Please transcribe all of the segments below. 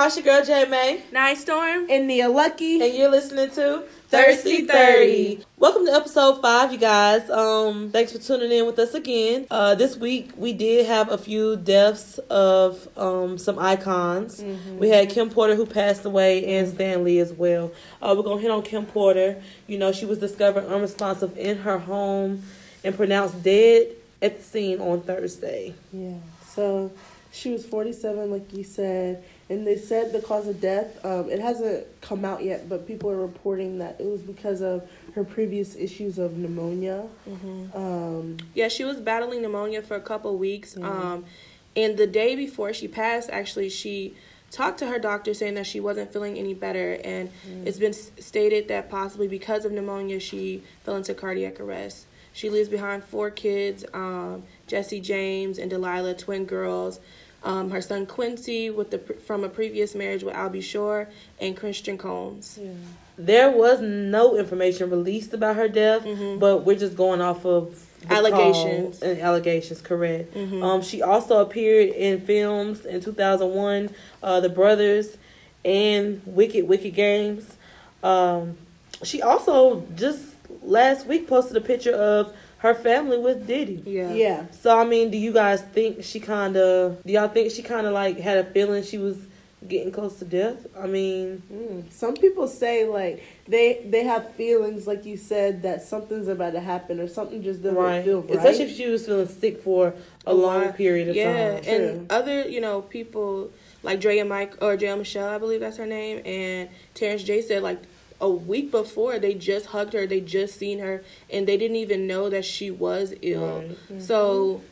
Y'all, it's your girl J May. Night Storm. And Nia Lucky. And you're listening to Thirsty 30. Welcome to episode five, you guys. Um, thanks for tuning in with us again. Uh, this week we did have a few deaths of um some icons. We had Kim Porter who passed away and Stan Lee as well. Uh, we're gonna hit on Kim Porter. You know, she was discovered unresponsive in her home and pronounced dead at the scene on Thursday. Yeah. So she was 47, like you said, and they said the cause of death. Um, it hasn't come out yet, but people are reporting that it was because of her previous issues of pneumonia. Um, Yeah, she was battling pneumonia for a couple weeks. Um, and the day before she passed, actually, she talked to her doctor saying that she wasn't feeling any better. And it's been stated that possibly because of pneumonia, she fell into cardiac arrest. She leaves behind four kids um, Jesse James and Delilah, twin girls. Um, her son Quincy, with the from a previous marriage with Al B. Sure, and Christian Combs. There was no information released about her death, but we're just going off of Allegations. and allegations. Correct. Um, she also appeared in films in 2001, uh, The Brothers, and Wicked Wicked Games. Um, she also just last week posted a picture of her family with Diddy. Yeah. yeah. So I mean, do you guys think she kind of? Do y'all think she kind of like had a feeling she was getting close to death? I mean, Mm. Some people say like they they have feelings, like you said, that something's about to happen or something just doesn't right. feel right. Especially if she was feeling sick for a long while. period of yeah, time. and other you know people like Dre and Mike or Drea Michelle, I believe that's her name, and Terrence J said like a week before they just hugged her, they just seen her, and they didn't even know that she was ill. Right. So mm-hmm.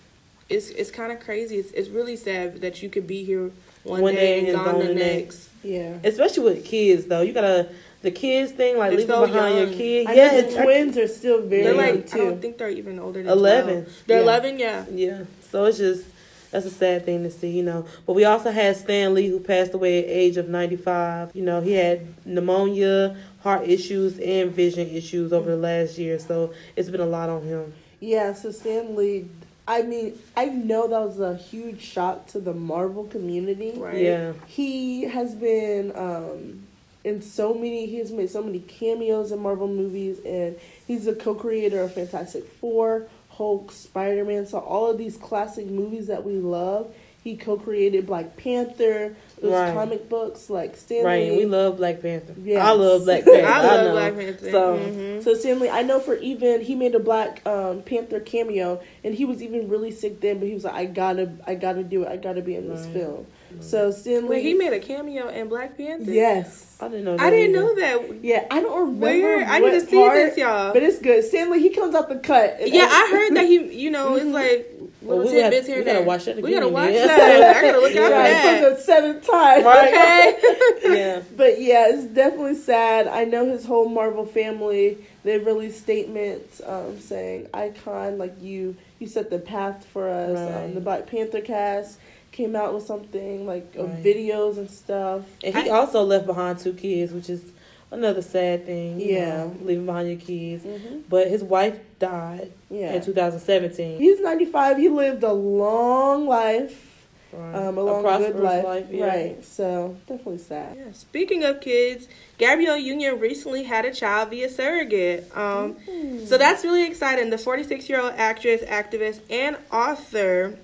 it's it's kind of crazy. It's it's really sad that you could be here one, One day, day and and gone gone the the next. yeah. Especially with kids though, you gotta the kids thing like They're leaving so behind your young. kid. I yeah, the twins are still very They're young like I don't think they're even older than 11. 12. They're Yeah. eleven, yeah. Yeah, so it's just that's a sad thing to see, you know. But we also had Stan Lee who passed away at age of ninety five. You know, he had pneumonia, heart issues, and vision issues over the last year. So it's been a lot on him. Yeah, so Stan Lee, I mean, I know that was a huge shock to the Marvel community. Right. Yeah, He has been um, in so many, he has made so many cameos in Marvel movies, and he's a co creator of Fantastic Four, Hulk, Spider Man. So, all of these classic movies that we love. He co created Black Panther, those Right. comic books like Stan right. Lee. We love Black Panther. Yes. I love Black Panther. I love know. Black Panther. So Mhm. So Stan Lee, I know for even he made a Black um, Panther cameo, and he was even really sick then, but he was like, I gotta, I gotta do it, I gotta be in this Right. film. So Stan Lee, Wait, he made a cameo in Black Panther. yes, I didn't know. That I didn't either. know that. yeah, I don't remember. Where? I need what to see part, this, y'all. But it's good. Stan Lee, he comes out the cut. Yeah, I heard that he, you know, it's like Well, little we have- tidbits here we and gotta watch that again. We again, gotta watch yeah. that. I gotta look out Right, for for that. the seventh time. Okay. Yeah. But yeah, it's definitely sad. I know his whole Marvel family. They released statements um, saying, "Icon, like you, you set the path for us." Right. Um, the Black Panther cast came out with something like Right. videos and stuff. And he also left behind two kids, which is another sad thing. you Yeah. know, leaving behind your kids. Mm-hmm. But his wife died Yeah, in 2017. he's ninety five. He lived a long life, Right. um, a long prosperous good life, yeah. right? So definitely sad. Yeah, Speaking of kids, Gabrielle Union recently had a child via surrogate. Um, So that's really exciting. The 46 year old actress, activist, and author.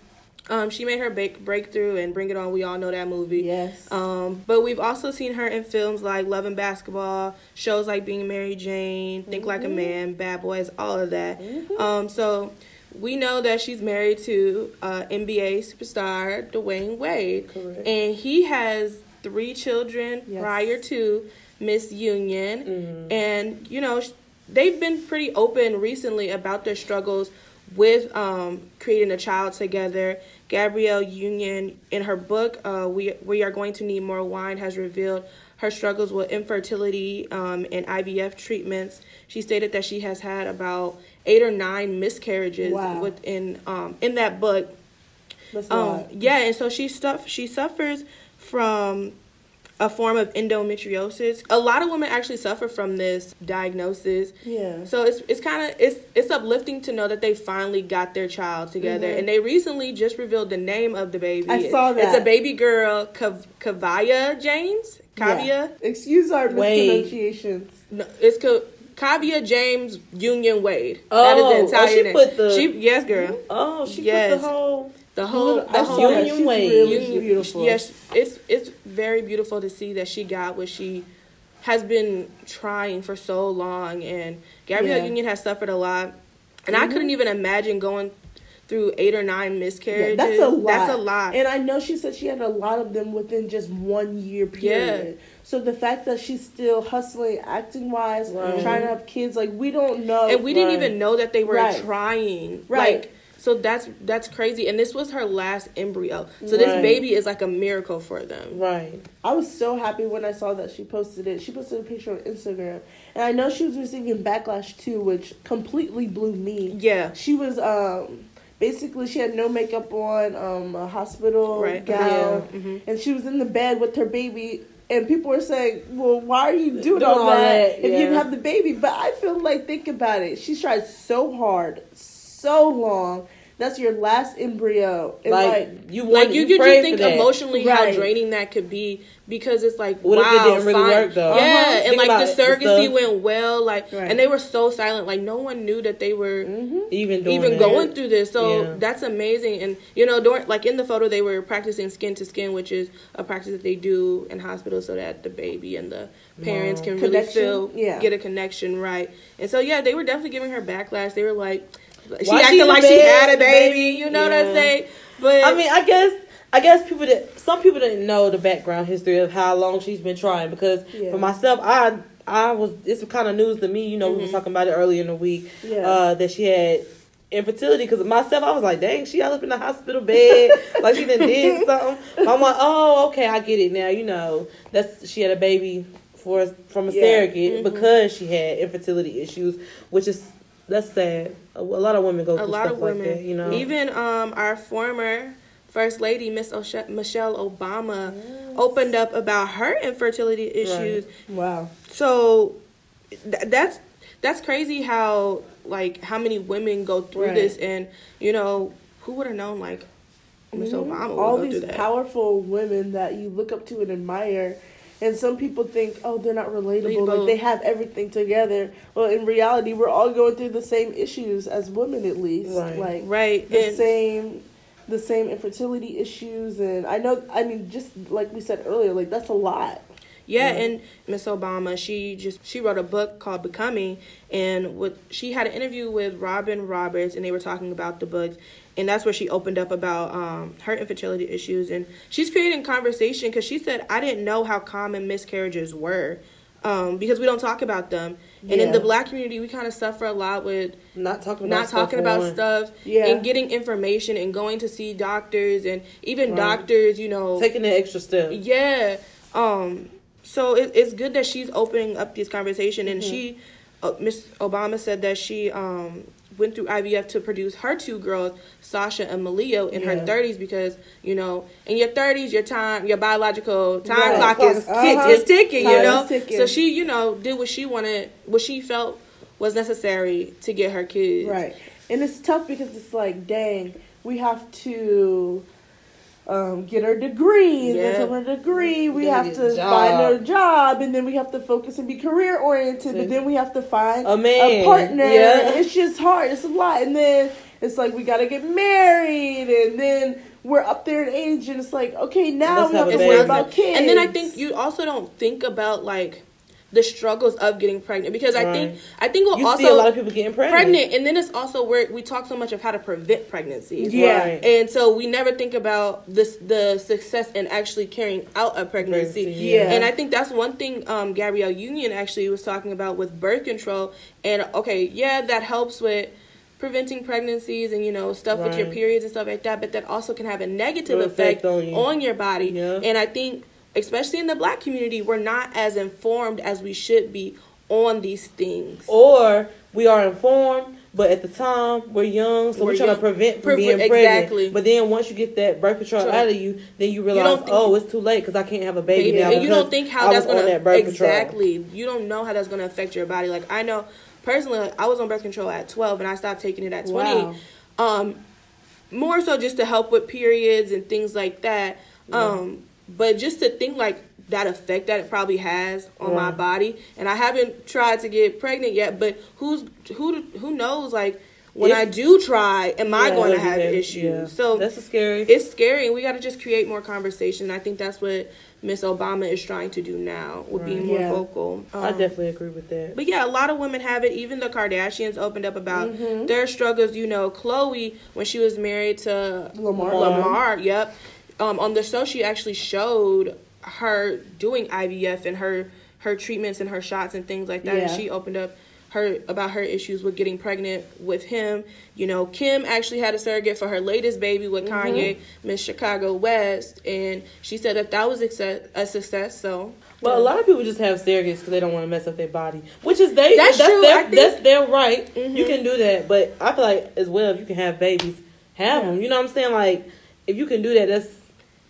Um, she made her ba- breakthrough and Bring It On. We all know that movie. Yes. Um, but we've also seen her in films like Love and Basketball, shows like Being Mary Jane, Think Like a Man, Bad Boys, all of that. Um, so we know that she's married to uh, NBA superstar Dwyane Wade, Correct. and he has three children Yes. prior to Miss Union, Mhm. and you know they've been pretty open recently about their struggles with um, creating a child together. Gabrielle Union, in her book, uh, "We We Are Going to Need More Wine," has revealed her struggles with infertility um, and IVF treatments. She stated that she has had about eight or nine miscarriages Wow. within um, in that book. Um, yeah, and so she stuff she suffers from a form of endometriosis. A lot of women actually suffer from this diagnosis. Yeah. So it's it's kind of it's it's uplifting to know that they finally got their child together, Mhm. and they recently just revealed the name of the baby. I saw that. It's a baby girl, Kav- Kavaya James. Kaavia. Yeah. Excuse our Wade. mispronunciations. No, it's Ka- Kaavia James Union Wade. Oh, that is oh, the entire she name. put the- she yes, girl. Oh, she Yes. put the whole. The whole I the saw whole. Union She's Wade. really Union- beautiful. Yes, it's it's very beautiful to see that she got what she has been trying for so long, and Gabrielle Yeah. Union has suffered a lot, and I mm-hmm. couldn't even imagine going through eight or nine Yeah, miscarriages. that's a lot. That's a lot. And I know she said she had a lot of them within just one year period. Yeah. So the fact that she's still hustling, acting wise, Right. trying to have kids, like we don't know. and we didn't even know that they were Right. trying. Right. Like, so that's that's crazy. And this was her last embryo. So this baby is like a miracle for them. Right. I was so happy when I saw that she posted it. She posted a picture on Instagram, and I know she was receiving backlash too, which completely blew me. Yeah. She was um basically she had no makeup on, um a hospital Right. gown, Yeah. Mhm. and she was in the bed with her baby. And people were saying, "Well, why are you doing, all, all that, that, if you didn't have the baby?" But I feel like think about it. She's tried so hard, so long. That's your last embryo, and Like, like, you Like you you could just think emotionally Right. how draining that could be because it's like What if it wow, didn't really fine. work, though? Yeah, Uh-huh. and Think like the it, the surrogacy went well, like Right. and they were so silent, like no one knew that they were hmm Even doing even that. going through this. So Yeah. that's amazing. And you know, during like in the photo, they were practicing skin to skin, which is a practice that they do in hospitals so that the baby and the parents Wow. can really feel Yeah. get a connection right. And so yeah, they were definitely giving her backlash. They were like. She Why acted like she had a baby, you know what I'm saying? But I mean, I guess I guess people that some people didn't know the background history of how long she's been trying because Yeah. for myself, I I was it's kind of news to me. You know, we Mhm. were talking about it earlier in the week Yeah. uh, that she had infertility because myself I was like, dang, she all up in the hospital bed like she done did something. I'm like, oh, okay, I get it now. You know, that's she had a baby for from a Yeah. surrogate Mhm. because she had infertility issues, which is that's sad. A, a lot of women go through a lot stuff of women, like that. You know, even um, our former first lady, Miss Osha- Michelle Obama, opened up about her infertility issues. wow. So th- that's that's crazy how like how many women go through Right. this, and you know who would have known like Miss Mhm. Obama would all go these that. powerful women that you look up to and admire and some people think oh they're not relatable like they have everything together. Well in reality we're all going through the same issues as women at least. Right. like right, the and same the same infertility issues. And i know i mean just like we said earlier like that's a lot. Yeah, Yeah. and Miss Obama, she just she wrote a book called Becoming, and with she had an interview with Robin Roberts, and they were talking about the book, and that's where she opened up about um, her infertility issues, and she's creating conversation because she said I didn't know how common miscarriages were, um, because we don't talk about them, and in the Black community we kind of suffer a lot with not talking about not talking about one. stuff Yeah. and getting information and going to see doctors and even Right. doctors, you know, taking the extra step. yeah. Um. So it, it's good that she's opening up this conversation, and she, uh, Miss Obama said that she um went through IVF to produce her two girls, Sasha and Malia, in her thirties because you know in your thirties your time your biological time Right. clock is uh-huh. is ticking, you know. ticking. So she you know did what she wanted, what she felt was necessary to get her kids. Right. And it's tough because it's like, dang, we have to um, get our degree. And then from our degree, we have to job. find a job. And then we have to focus and be career oriented. But then we have to find A man. a partner. Yeah. It's just hard. It's a lot. And then it's like, we got to get married. And then we're up there in age. And it's like, okay, now Let's we have have to worry about kids. And then I think you also don't think about like the struggles of getting pregnant because I think I think we'll You also see a lot of people getting pregnant. pregnant and then it's also where we talk so much of how to prevent pregnancy. Yeah. Right. And so we never think about this the success in actually carrying out a pregnancy. Pregnancy, yeah. And I think that's one thing um, Gabrielle Union actually was talking about with birth control. And okay, yeah, that helps with preventing pregnancies and you know stuff with your periods and stuff like that. But that also can have a negative effect, effect on you. on your body. Yeah. And I think, especially in the Black community, we're not as informed as we should be on these things. Or we are informed, But at the time, we're young, so we're, We're trying young. to prevent from being pregnant. exactly. But then once you get that birth control Sure. out of you, then you realize, don't think- oh, it's too late because I can't have a baby, baby, now. and you don't think how I that's gonna that birth control. exactly. You don't know how that's gonna affect your body. Like I know personally, like, I was on birth control at twelve, and I stopped taking it at twenty. Wow. Um, more so just to help with periods and things like that. Um, but just to think like that effect that it probably has on my body, and I haven't tried to get pregnant yet. But who's who? Who knows? Like when If- I do try, am I going to yeah, have yeah. issues? So that's scary. it's scary and we got to just create more conversation i think that's what miss obama is trying to do now with being more Yeah. vocal I Um, definitely agree with that. but yeah a lot of women have it even the kardashians opened up about Mm-hmm. their struggles you know khloe when she was married to Lamar. lamar yep um, on the show she actually showed her doing ivf and her her treatments and her shots and things like that and she opened up her about her issues with getting pregnant with him. You know, Kim actually had a surrogate for her latest baby with Mm-hmm. Kanye, Miss Chicago West, and she said that that was a success. So, Well, a lot of people just have surrogates because they don't want to mess up their body, which is they. That's That's, true, their think- that's their right. Mhm. You can do that, but I feel like as well if you can have babies, have them. You know what I'm saying? Like if you can do that, that's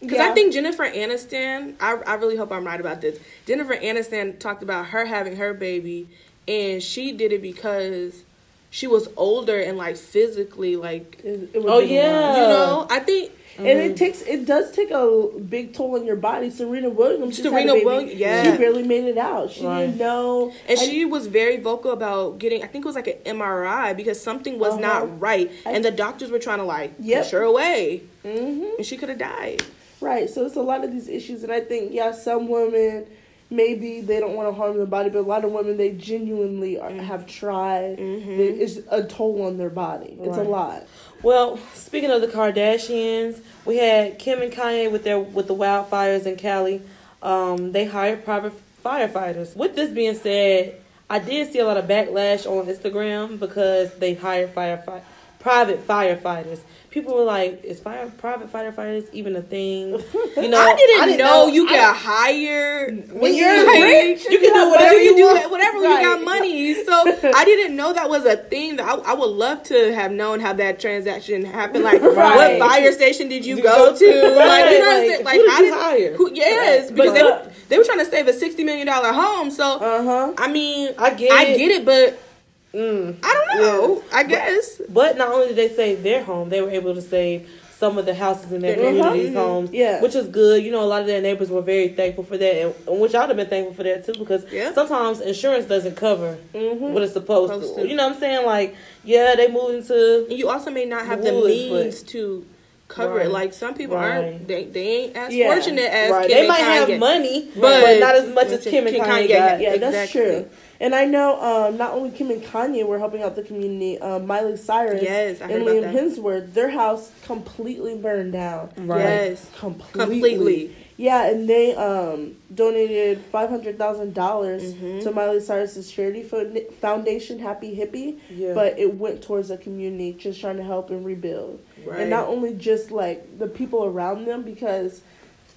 because Yeah. I think Jennifer Aniston, I, I really hope I'm right about this. Jennifer Aniston talked about her having her baby, and she did it because she was older and like physically, like It, it Oh, be a lot. yeah. you know. I think And it takes it does take a big toll on your body. Serena Williams, just had a Serena baby. Williams, yeah. she barely made it out. She Right. didn't know, And I- she was very vocal about getting, I think it was like an MRI because something was Uh-huh. not right. I- and the doctors were trying to like Yep. push her away. Mhm. And she could have died. Right. So it's a lot of these issues, and I think yeah, some women maybe they don't want to harm their body, but a lot of women they genuinely are, have tried. Mhm. It's a toll on their body. It's a lot. Well, speaking of the Kardashians, we had Kim and Kanye with their with the wildfires in Cali. Um, they hired private firefighters. With this being said, I did see a lot of backlash on Instagram because they hired firefight private firefighters. People were like, "Is fire private firefighters even a thing?" You know, I, didn't know, you I- could hire When you're rich, you can do whatever you do want- whatever you Right. got money. So I didn't know that was a thing. That I, I would love to have known how that transaction happened. Like, Right. what fire station did you You go, go to? to- Like, you know Right, like, Like, who did how you did hire? Who, yes, Right. because they were they were trying to save a sixty million dollar home. So Uh huh. I mean, I get I it. get it, but Mm. I don't know. I guess. But not only did they save their home, they were able to save some of the houses in their Mhm. communities' Mhm. homes. Yeah. Which is good. You know, a lot of their neighbors were very thankful for that, and, and which I'd have been thankful for that too, because Yeah. sometimes insurance doesn't cover Mm-hmm. what it's supposed, Supposed to. to. You know what I'm saying? Like, yeah, they moved into. And you also may not have The the, means but- to cover Right. it. Like some people Right. aren't. They they ain't as Yeah. fortunate as Right. Kim They might have money, But- but, not as much as Kim Kim and Kanye Kanye, got. Yeah, that's true. And I know um, not only Kim and Kanye were helping out the community, um, Miley Cyrus Yes, and Liam. Hemsworth, their house completely burned down. Right. Yes, Completely. completely. Yeah, and they um, donated five hundred thousand dollars Mhm. to Miley Cyrus's charity fo- foundation, Happy Hippie. Yeah. But it went towards the community, just trying to help and rebuild, Right. and not only just like the people around them, because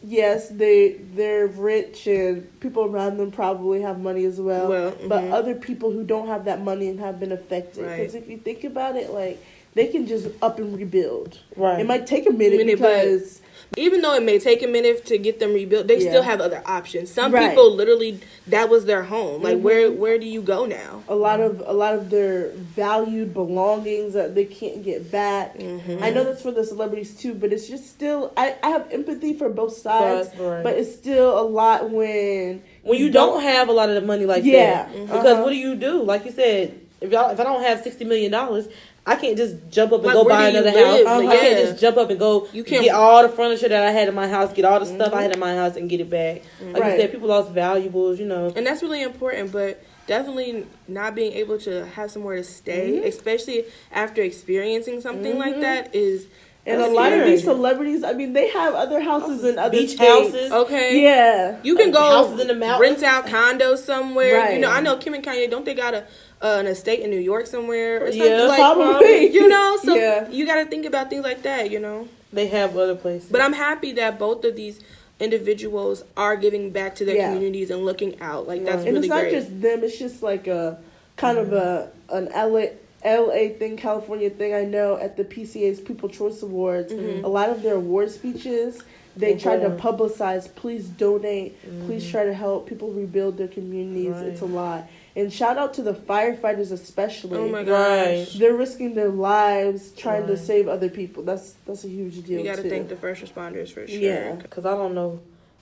yes, they they're rich and people around them probably have money as well. Well, but mhm. other people who don't have that money and have been affected, Right. because if you think about it, like they can just up and rebuild. right. It might take a minute, Minute, but- because even though it may take a minute to get them rebuilt, they Yeah. still have other options. Some Right. people literally that was their home. Like Mhm. where where do you go now? a lot of a lot of their valued belongings that they can't get back. Mhm. I know that's for the celebrities too, but it's just still I, I have empathy for both sides, right. but it's still a lot when when you don't have a lot of the money like Yeah. that, Mhm. because Uh-huh. what do you do? Like you said, if y'all, if I don't have sixty million dollars, I can't just jump up and Like, go buy another house. Uh-huh. I can't just jump up and go You can't- get all the furniture that I had in my house, get all the stuff I had in my house, and get it back. Like Right. you said, people lost valuables. You know, And that's really important, but definitely not being able to have somewhere to stay, Mhm. especially after experiencing something like Mhm. that, is and a That's lot of these celebrities, I mean, they have other houses in other beach states. houses. okay. Yeah, You can go houses in the mountains. rent out condos somewhere. You know, I know Kim and Kanye. Don't they got a uh, an estate in New York somewhere or something? Yeah, like, probably. You know, so Yeah. you got to think about things like that. You know, They have other places. but I'm happy that both of these individuals are giving back to their Yeah. communities and looking out. Like that's Right. and really it's not great. just them; it's just like a kind of a an LA LA thing, California thing. I know at the PCA's People Choice Awards, Mm-hmm. a lot of their award speeches, they Oh, tried to publicize, please donate, please try to help people rebuild their communities. Right. It's a lot. And shout out to the firefighters especially. Oh my gosh. They're risking their lives trying to save other people. That's that's a huge deal We got to too. thank the first responders for sure. Yeah. Cause I don't know.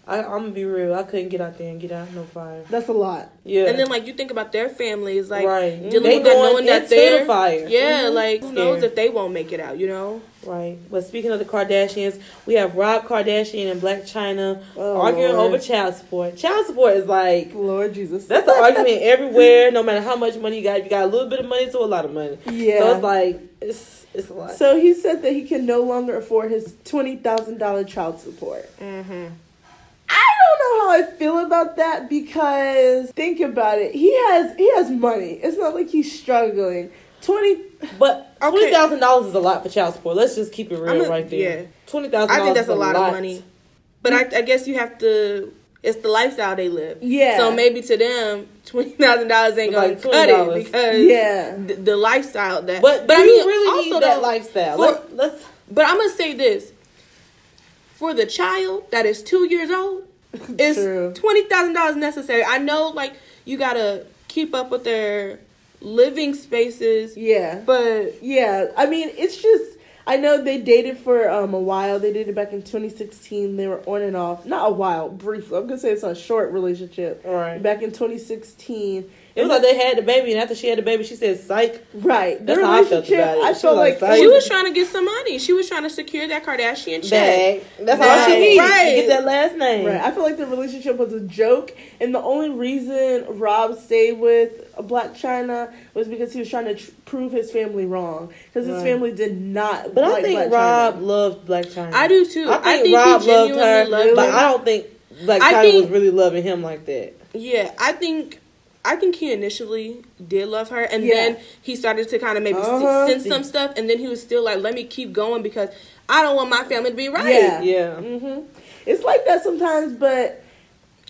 I, I'm gonna be real. I couldn't get out there and get out no fire. That's a lot. Yeah. And then like you think about their families, like right. dealing They with that, knowing that they're the fire. yeah, Mhm. like who knows Scared. if they won't make it out, you know? Right. But speaking of the Kardashians, we have Rob Kardashian and Blac Chyna Oh, arguing Lord. over child support. Child support is like Lord Jesus. that's an argument everywhere. No matter how much money you got, if you got a little bit of money to a lot of money. yeah. So it's like it's it's a lot. So he said that he can no longer afford his twenty thousand dollar child support. Mm-hmm. I don't know how I feel about that because think about it. He has he has money. It's not like he's struggling. Twenty. but Okay. twenty thousand dollars is a lot for child support. Let's just keep it real a- right there. yeah. Twenty thousand. I think that's a lot, of money. But I, I guess you have to. It's the lifestyle they live. Yeah. So maybe to them, twenty thousand dollars ain't gonna Like cut it because Yeah. the, the lifestyle that. But but I mean, really also need that though, lifestyle? for- let's let's But I'm gonna say this: for the child that is two years old, is twenty thousand dollars necessary? I know, like you gotta keep up with their living spaces, Yeah. but Yeah. I mean, it's just. I know they dated for um, a while. They dated back in 2016. They were on and off. Not a while, briefly. I'm gonna say it's a short relationship. Right. Back in 2016. It was like they had the baby, and after she had the baby, she said, "Psych." Right. That's Their how I felt about it. I She felt was like, like, she was trying to get some money. She was trying to secure that Kardashian check. Bag. That's all she Right. needs. Right. To get that last name. Right. I feel like the relationship was a joke, and the only reason Rob stayed with Blac Chyna was because he was trying to tr- prove his family wrong, because his Right. family did not. But I think Blac Rob Chyna. loved Blac Chyna. I do too. I think, I think Rob he loved her, loved but her. I don't think Blac I Chyna think- was really loving him like that. Yeah, I think I think he initially did love her, and Yeah. then he started to kind of maybe Uh-huh. send some stuff, and then he was still like, "Let me keep going because I don't want my family to be right." Yeah. Yeah. hmm It's like that sometimes, but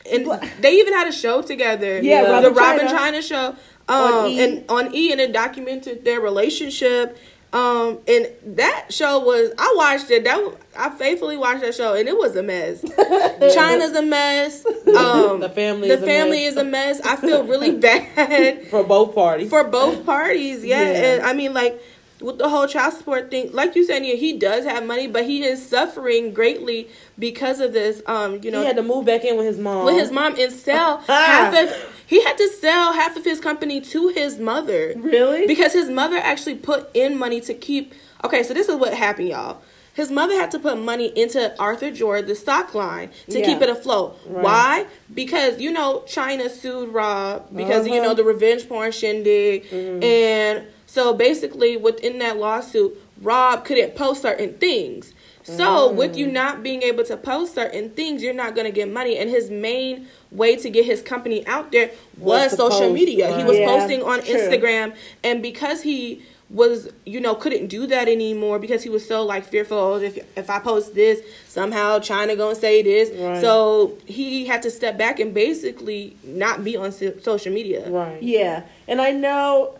and Bla- they even had a show together. Yeah, the Robin Robin Chyna. Chyna show On um, E! and on E, and it documented their relationship. Um, and that show was I watched it. That I faithfully watched that show, and it was a mess. Chyna's a mess. Um, The family the is a family mess. is a mess. I feel really bad For both parties. for both parties. Yeah. Yeah. and I mean, like with the whole child support thing, like you said, yeah, he does have money, but he is suffering greatly because of this. Um, you know, he had to move back in with his mom. with his mom and sell half of. He had to sell half of his company to his mother really, because his mother actually put in money to keep. Okay, so this is what happened, y'all. His mother had to put money into Arthur George, the stock line, to Yeah. keep it afloat. Right. Why? Because you know Chyna sued Rob because you Uh-huh. know the revenge porn shindig, Mm-hmm. and so basically within that lawsuit, Rob couldn't post certain things. So Mm. with you not being able to post certain things, you're not going to get money. And his main way to get his company out there was, Was social post, media. He was Yeah, posting on true. Instagram, and because he was you know couldn't do that anymore because he was so like fearful oh, if if I post this somehow Chyna gonna say this Right. so he had to step back and basically not be on so- social media Right. yeah. And I know,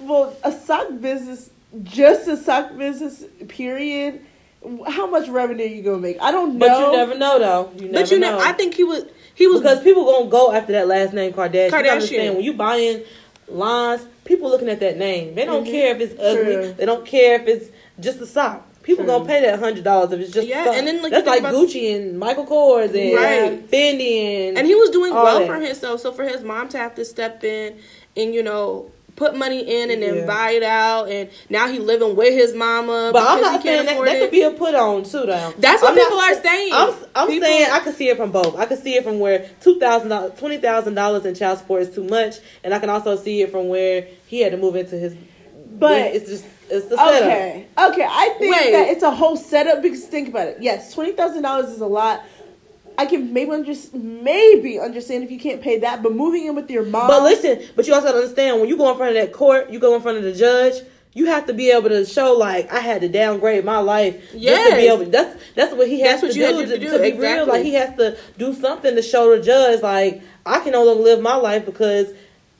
well, a sock business, just a sock business, period. How much revenue you gonna make? I don't know. But you never know, though. You never but you know. know I think he was he was because people gonna go after that last name Kardashian. You Kardashian. understand when you buying lines, people looking at that name. They don't mm-hmm. care if it's ugly. True. They don't care if it's just a sock. People True. gonna pay that hundred dollars if it's just Yeah, sock. and then, like, that's like think about- Gucci and Michael Kors and Right. Fendi and and he was doing well that. for himself. So for his mom to have to step in and you know put money in and then Yeah. buy it out, and now he living with his mama. But I'm not saying that that could be a put on too. Though That's what I'm not people are saying. I'm I'm People- saying I can see it from both. I can see it from where two thousand dollars, twenty thousand dollars in child support is too much, and I can also see it from where he had to move into his. But- it's just it's the setup. Okay. Okay. I think Wait. that it's a whole setup because think about it. Yes, twenty thousand dollars is a lot. I can maybe under, maybe understand if you can't pay that, but moving in with your mom. But listen, but you also understand when you go in front of that court, you go in front of the judge. You have to be able to show like I had to downgrade my life just to be Yes. able. That's that's what he has That's to do to to, do, to be real. Like he has to do something to show the judge like I can no longer live my life because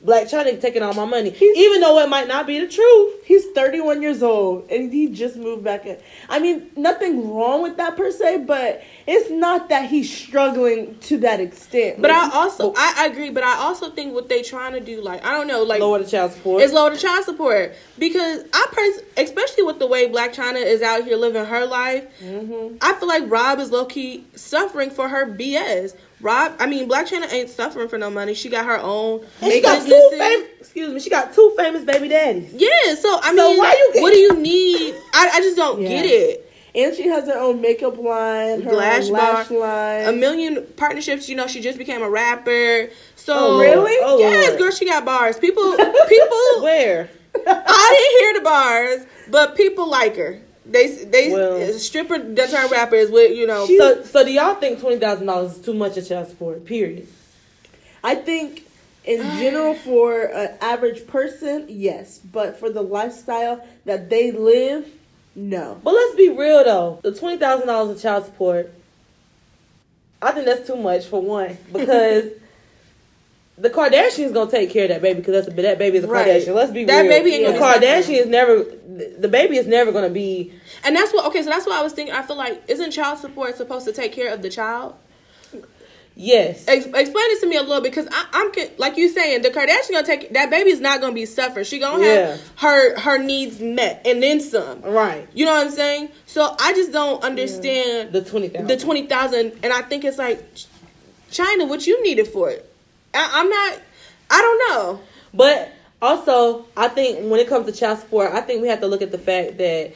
Blac Chyna taking all my money, even though it might not be the truth. He's 31 years old and he just moved back in. I mean, nothing wrong with that per se, but it's not that he's struggling to that extent. But Like, I also I, I agree, but I also think what they trying to do, like I don't know, like Lower the child support. is lower the child support because I pers- especially with the way Blac Chyna is out here living her life, Mm-hmm. I feel like Rob is low key suffering for her BS. Rob, I mean, Blac Chyna ain't suffering for no money. She got her own And she got two famous. Excuse me. She got two famous baby daddies. Yeah, so I So mean, why you- what do you need? I, I just don't Yeah. get it. and she has her own makeup line, her Lash own lash line. A million partnerships. You know, she just became a rapper. So Oh, really? Oh, yes, Lord. girl, she got bars. People, people. Where? I didn't hear the bars, but people like her. They they Well- stripper that turned rapper is with you know. So, so do y'all think twenty thousand dollars is too much in child support? Period. I think in general for an average person, yes, but for the lifestyle that they live, no. But let's be real though. The twenty thousand dollars of child support, I think that's too much for one because the Kardashians gonna take care of that baby because that's a, that baby is a Right. Kardashian. Let's be That real. baby ain't the gonna Kardashian is never. The baby is never gonna be. and that's what okay. So that's what I was thinking. I feel like isn't child support supposed to take care of the child? Yes. Ex- explain this to me a little because I, I'm like you saying the Kardashian gonna take that baby's not gonna be suffering. She gonna Yeah. have her her needs met and then some. Right. You know what I'm saying? So I just don't understand The twenty thousand. the twenty thousand, and I think it's like Chyna. What you needed for it? I, I'm not. I don't know. But also, I think when it comes to child support, I think we have to look at the fact that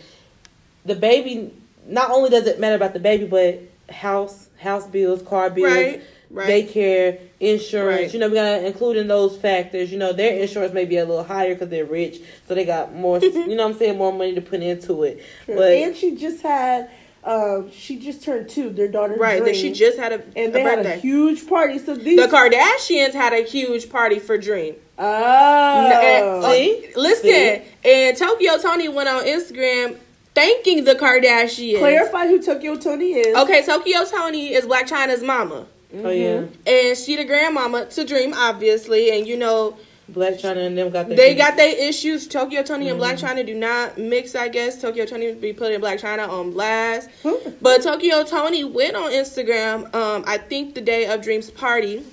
the baby. Not only does it matter about the baby, but house, house bills, car bills, Right, right. daycare, insurance. Right. You know, we gotta include in those factors. You know, their insurance may be a little higher because they're rich, so they got more. you know, what I'm saying more money to put into it. But and she just had, um, she just turned two. Their daughter, Right? That Dream, she just had a, and a they had a huge party. So these, the Kardashians had a huge party for Dream. Oh, And, See? uh, listen, See? and Tokyo Toni went on Instagram thanking the Kardashians. clarify who Tokyo Toni is. Okay, Tokyo Toni is Blac Chyna's mama, oh yeah, and she the grandmama to Dream, obviously. And you know Blac Chyna and them got their they got their issues. Tokyo Toni and Mm-hmm. Blac Chyna do not mix. I guess Tokyo Toni be putting Blac Chyna on blast, but Tokyo Toni went on Instagram. Um, I think the day of Dream's party,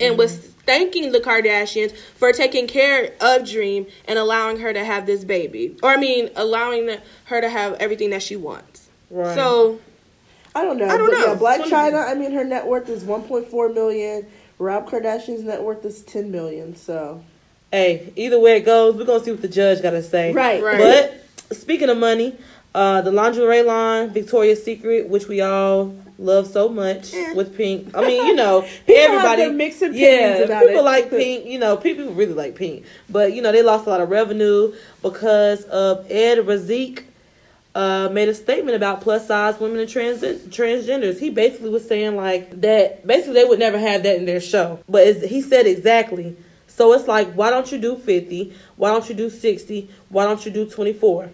and was Mm-hmm. Thanking the Kardashians for taking care of Dream and allowing her to have this baby, or I mean, allowing the, her to have everything that she wants. Right. So I don't know. I don't but know. Yeah, Black It's China. I mean, her net worth is 1.4 million. Rob Kardashian's net worth is 10 million. So Hey, either way it goes, we're gonna see what the judge gotta say. right, Right. But speaking of money, uh, the lingerie line, Victoria's Secret, which we all love so much Eh. with pink. I mean, you know, everybody opinions yeah, people it. like pink. You know, people really like pink, but you know they lost a lot of revenue because of Ed Razek. Uh, made a statement about plus size women and trans transgenders. He basically was saying like that. Basically, they would never have that in their show. But he said exactly. So it's like, why don't you do fifty? Why don't you do sixty? Why don't you do twenty four?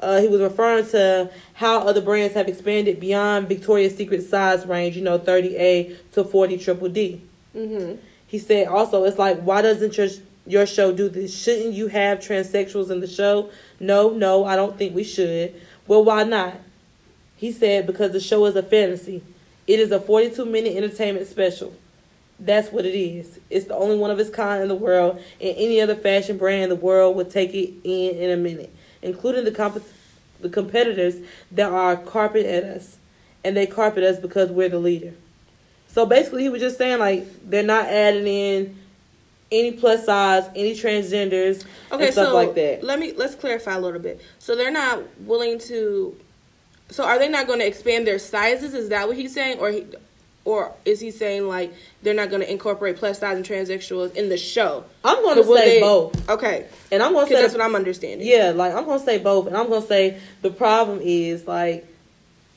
Uh, he was referring to how other brands have expanded beyond Victoria's Secret size range, you know, 30A to 40 triple D. Mm-hmm. He said also, it's like, why doesn't your your show do this? Shouldn't you have transsexuals in the show? No, no, I don't think we should. Well, why not? He said, because the show is a fantasy. It is a 42 minute entertainment special. That's what it is. It's the only one of its kind in the world, and any other fashion brand in the world would take it in in a minute, including the comp- the competitors that are carpet at us, and they carpet us because we're the leader. So basically, he was just saying like they're not adding in any plus size, any transgenders, Okay, and stuff so like that. let me let's clarify a little bit. So they're not willing to. So are they not going to expand their sizes? Is that what he's saying, or he, or is he saying like they're not going to incorporate plus size and transsexuals in the show? I'm going to say they- both, Okay, and I'm going to say that's what I'm understanding. Yeah, like I'm gonna say both, and I'm gonna say the problem is like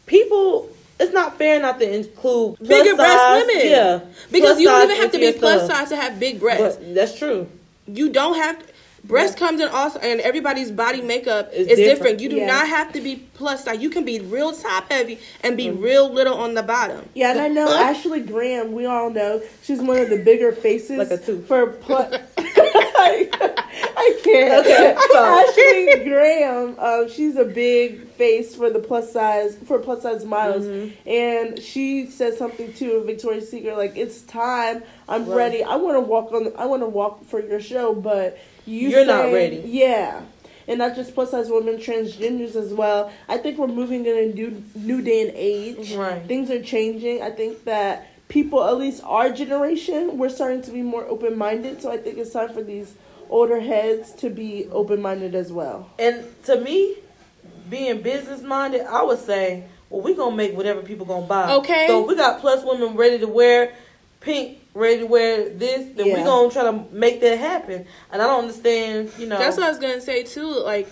people. It's not fair not to include bigger breast women. Yeah, because you don't even have to be plus stuff. size to have big breasts. But that's true. you don't have. To, breast comes in also, and everybody's body makeup It's is different. different. You do Yeah. not have to be plus size. You can be real top heavy and be Mm-hmm. real little on the bottom. Yeah, and I know Ashley Graham. We all know she's one of the bigger faces Like a tooth. for plus. I can't. Okay, Ashley Graham, um, she's a big face for the plus size for plus size models, mm-hmm. and she said something to Victoria's Secret like, "It's time. I'm right. ready. I want to walk on. I want to walk for your show, but you you're not ready. Yeah." and not just plus size women, transgenders as well. I think we're moving in a new new day and age. Right. Things are changing. I think that people, at least our generation, we're starting to be more open minded. So I think it's time for these older heads to be open minded as well. And to me, being business minded, I would say, well, we're gonna make whatever people gonna buy. Okay. So we got plus women ready to wear pink, ready to wear this, then yeah. we gonna try to make that happen. And I don't understand, you know. That's what I was gonna say too. Like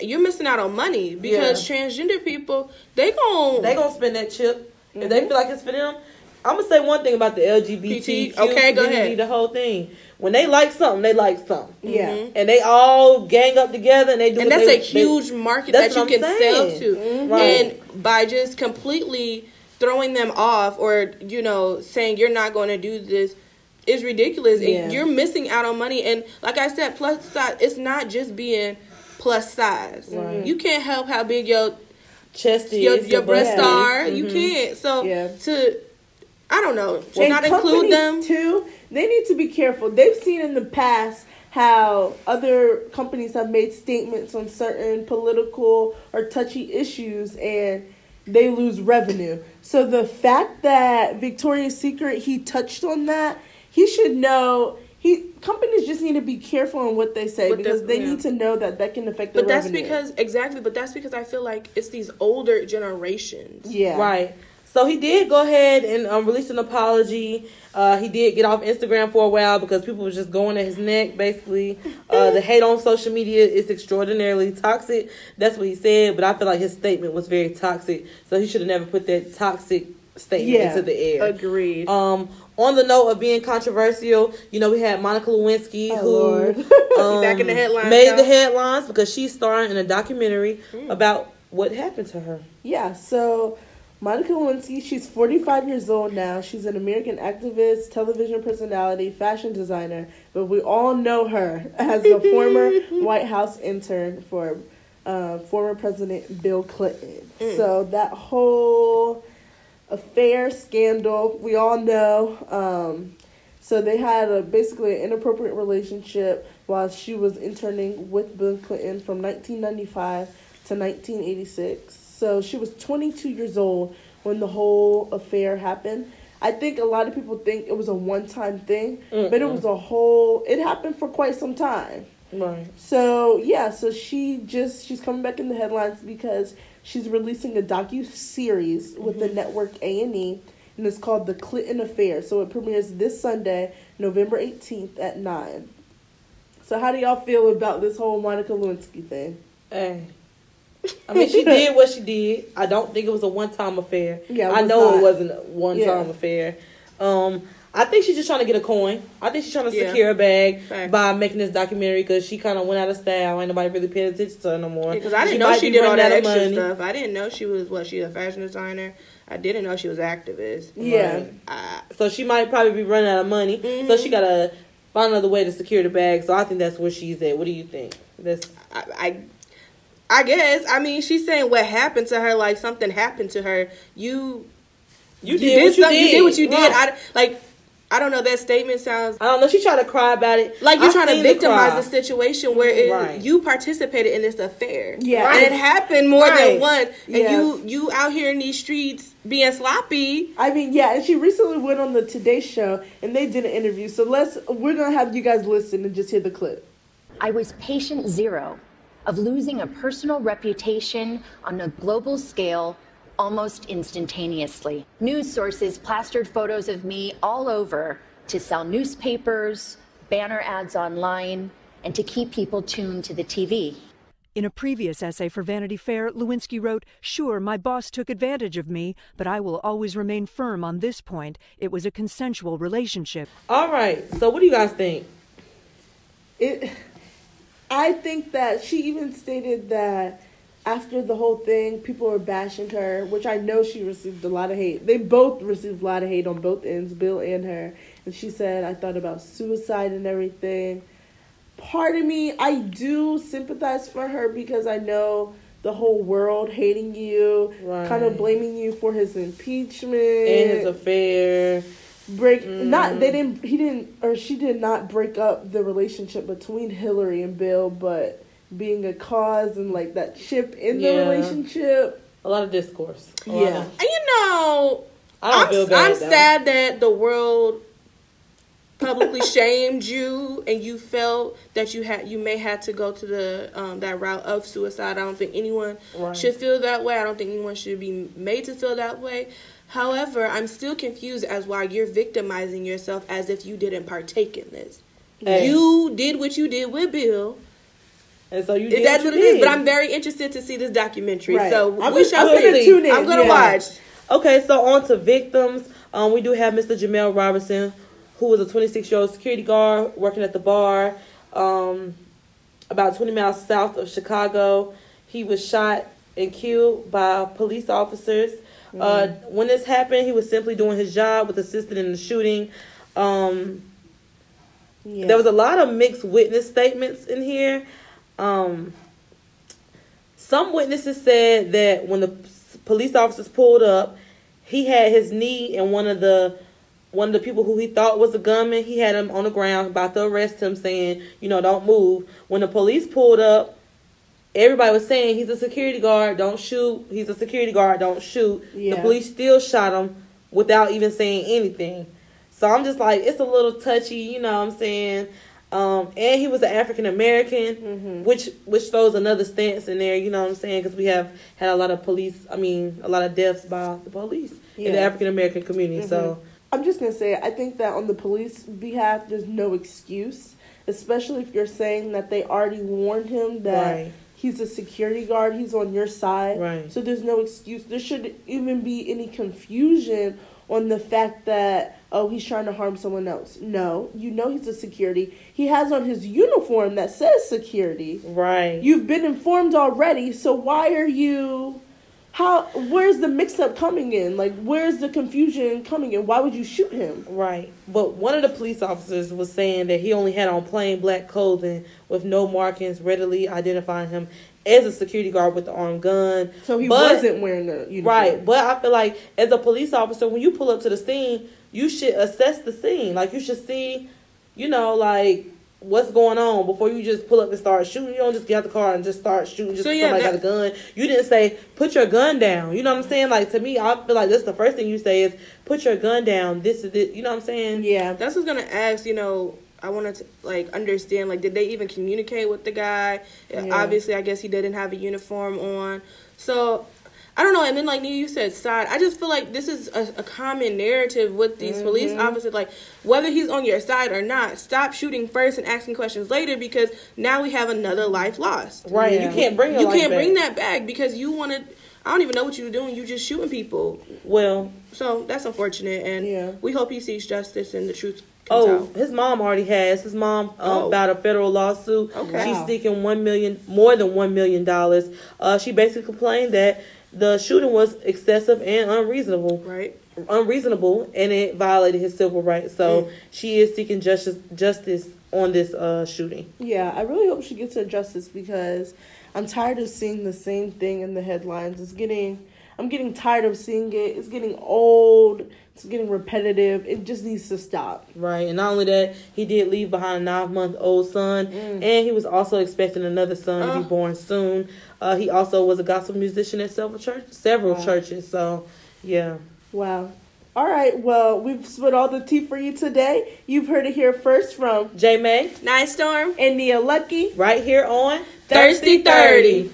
you're missing out on money because yeah. transgender people they gon' they gonna spend that chip mm-hmm. if they mm-hmm. feel like it's for them. I'm gonna say one thing about the LGBT. Okay, go ahead. The whole thing. When they like something, they like something. Yeah, mm-hmm. and they all gang up together and they do. And that's they, a huge they, market that you can saying. sell to. Mm-hmm. Right. And by just completely throwing them off, or you know, saying you're not going to do this, is ridiculous. Yeah. And you're missing out on money. And like I said, plus size. It's not just being plus size. Right. You can't help how big your chest is, your, your breasts are. Mm-hmm. You can't. So yeah. to I don't know. To not include them too. They need to be careful. They've seen in the past how other companies have made statements on certain political or touchy issues and they lose revenue. So the fact that Victoria's Secret he touched on that, he should know he companies just need to be careful on what they say but because they yeah. need to know that that can affect their But that's revenue. because exactly, but that's because I feel like it's these older generations. Yeah. Right. So he did go ahead and um, release an apology. Uh, he did get off Instagram for a while because people were just going at his neck. Basically, uh, the hate on social media is extraordinarily toxic. That's what he said. But I feel like his statement was very toxic. So he should have never put that toxic statement yeah, into the air. Agreed. Um, on the note of being controversial, you know, we had Monica Lewinsky oh, who um, back in the headlines made the headlines because she's starring in a documentary mm. about what happened to her. Yeah, so Monica Lewinsky, she's 45 years old now. She's an American activist, television personality, fashion designer, but we all know her as a former White House intern for uh, former President Bill Clinton. Mm. So that whole affair scandal, we all know. Um, so they had a basically an inappropriate relationship while she was interning with Bill Clinton from 1995 to 1986. So she was 22 years old when the whole affair happened. I think a lot of people think it was a one time thing, Mm-mm. but it was a whole. It happened for quite some time. Right. So yeah, so she just she's coming back in the headlines because she's releasing a docu series with mm-hmm. the network A and E, and it's called The Clinton Affair. So it premieres this Sunday, November eighteenth at nine. So how do y'all feel about this whole Monica Lewinsky thing? Hey, I mean, she did what she did. I don't think it was a one time affair. Yeah, I know not. it wasn't a one time yeah. affair. Um, I think she's just trying to get a coin. I think she's trying to yeah. secure a bag Fact. by making this documentary because she kind of went out of style. Ain't nobody really paying attention to her no more. Because I didn't she know she did all that extra money. stuff. I didn't know she was what she a fashion designer. I didn't know she was activist. Yeah. so she might probably be running out of money. Mm-hmm. So she gotta find another way to secure the bag. So I think that's where she's at. What do you think? That's I, I I guess. I mean, she's saying what happened to her, like something happened to her. You, you, you did, did, what you did. You did what you did. I like. I don't know. That statement sounds. I don't know. She tried to cry about it. Like you're trying to victimize the situation where it, right. you participated in this affair. Yeah, right. and it happened more right. than once. And yeah. you you out here in these streets being sloppy. I mean, yeah. And she recently went on the Today Show and they did an interview. So let's we're gonna have you guys listen and just hear the clip. I was patient zero of losing a personal reputation on a global scale almost instantaneously. News sources plastered photos of me all over to sell newspapers, banner ads online, and to keep people tuned to the TV. In a previous essay for Vanity Fair, Lewinsky wrote, Sure, my boss took advantage of me, but I will always remain firm on this point. It was a consensual relationship. All right. So, what do you guys think? It I think that she even stated that after the whole thing, people were bashing her, which I know she received a lot of hate. They both received a lot of hate on both ends, Bill and her. And she said, I thought about suicide and everything. part of me, I do sympathize for her because I know the whole world hating you, Right. kind of blaming you for his impeachment And his affair. Break. Not Mm-hmm. they didn't. He didn't or she did not break up the relationship between Hillary and Bill, but being a cause and like that chip in the relationship. A lot of discourse. A Yeah. of- And you know, I don't I'm, feel bad. I'm sad that the world publicly shamed you and you felt that you had you may have to go to the um, that route of suicide. I don't think anyone Right. should feel that way. I don't think anyone should be made to feel that way. However, I'm still confused as why you're victimizing yourself as if you didn't partake in this. Hey. You did what you did with Bill. And so you did that's what what you it is. But I'm very interested to see this documentary. Right. So I'm we shall see. tune in, I'm gonna yeah. watch. Okay, so on to victims. Um, we do have Mr. Jamel Robinson, who was a 26 year old security guard working at the bar, um, about 20 miles south of Chicago. He was shot and killed by police officers. Uh, when this happened, he was simply doing his job with assisted in the shooting. Um, Yeah. there was a lot of mixed witness statements in here. Um, some witnesses said that when the police officers pulled up, he had his knee in one of the one of the people who he thought was a gunman. He had him on the ground, about to arrest him, saying, "You know, don't move." When the police pulled up, everybody was saying, "He's a security guard. Don't shoot. He's a security guard. Don't shoot." Yeah. The police still shot him without even saying anything. So I'm just like, it's a little touchy, you know what I'm saying? Um, and he was an African American, Mm-hmm. which which throws another stance in there, you know what I'm saying? Because we have had a lot of police, I mean, a lot of deaths by the police in the African American community. So I'm just gonna say I think that on the police behalf, there's no excuse, especially if you're saying that they already warned him that Right. He's a security guard, he's on your side. Right. So there's no excuse. There should even be any confusion on the fact that oh he's trying to harm someone else. No, you know he's a security. He has on his uniform that says security. right, You've been informed already, so why are you how where's the mix up coming in? Like where's the confusion coming in? Why would you shoot him? right. But one of the police officers was saying that he only had on plain black clothing with no markings, readily identifying him as a security guard with the armed gun. So he But- wasn't wearing a uniform. Right, but I feel like as a police officer, when you pull up to the scene, you should assess the scene. Like you should see, you know, like what's going on before you just pull up and start shooting. You don't just get out the car and just start shooting just So, yeah, somebody that- got a gun. You didn't say put your gun down. You know what I'm saying? Like to me, I feel like that's the first thing you say is put your gun down. This is it. You know what I'm saying? Yeah. That's what's gonna ask. You know, I wanted to like understand. Like, did they even communicate with the guy? Yeah. Obviously, I guess he didn't have a uniform on. So I don't know. And then, like Nia, you said side. I just feel like this is a, a common narrative with these police Mm-hmm. officers. Like, whether he's on your side or not, stop shooting first and asking questions later because now we have another life lost. Right. Yeah. You can't bring You can't back. bring that back because you wanted. I don't even know what you were doing. You just shooting people. Well, So that's unfortunate, and Yeah. we hope he sees justice and the truth Oh, out. his mom already has. His mom um, Oh. filed a federal lawsuit. Okay. She's Wow. seeking one million, more than one million dollars. Uh, she basically complained that the shooting was excessive and unreasonable, Right. unreasonable, and it violated his civil rights. So Mm. she is seeking justice, justice on this uh, shooting. Yeah, I really hope she gets her justice because I'm tired of seeing the same thing in the headlines. It's getting I'm getting tired of seeing it. It's getting old. It's getting repetitive. It just needs to stop. Right, and not only that, he did leave behind a nine-month-old son, and he was also expecting another son to Oh. be born soon. Uh, he also was a gospel musician at several church, several Wow. churches. So, yeah. Wow. All right, well, we've split all the tea for you today. You've heard it here first from J May, Night Storm. India Lucky. right here on Thirsty 30.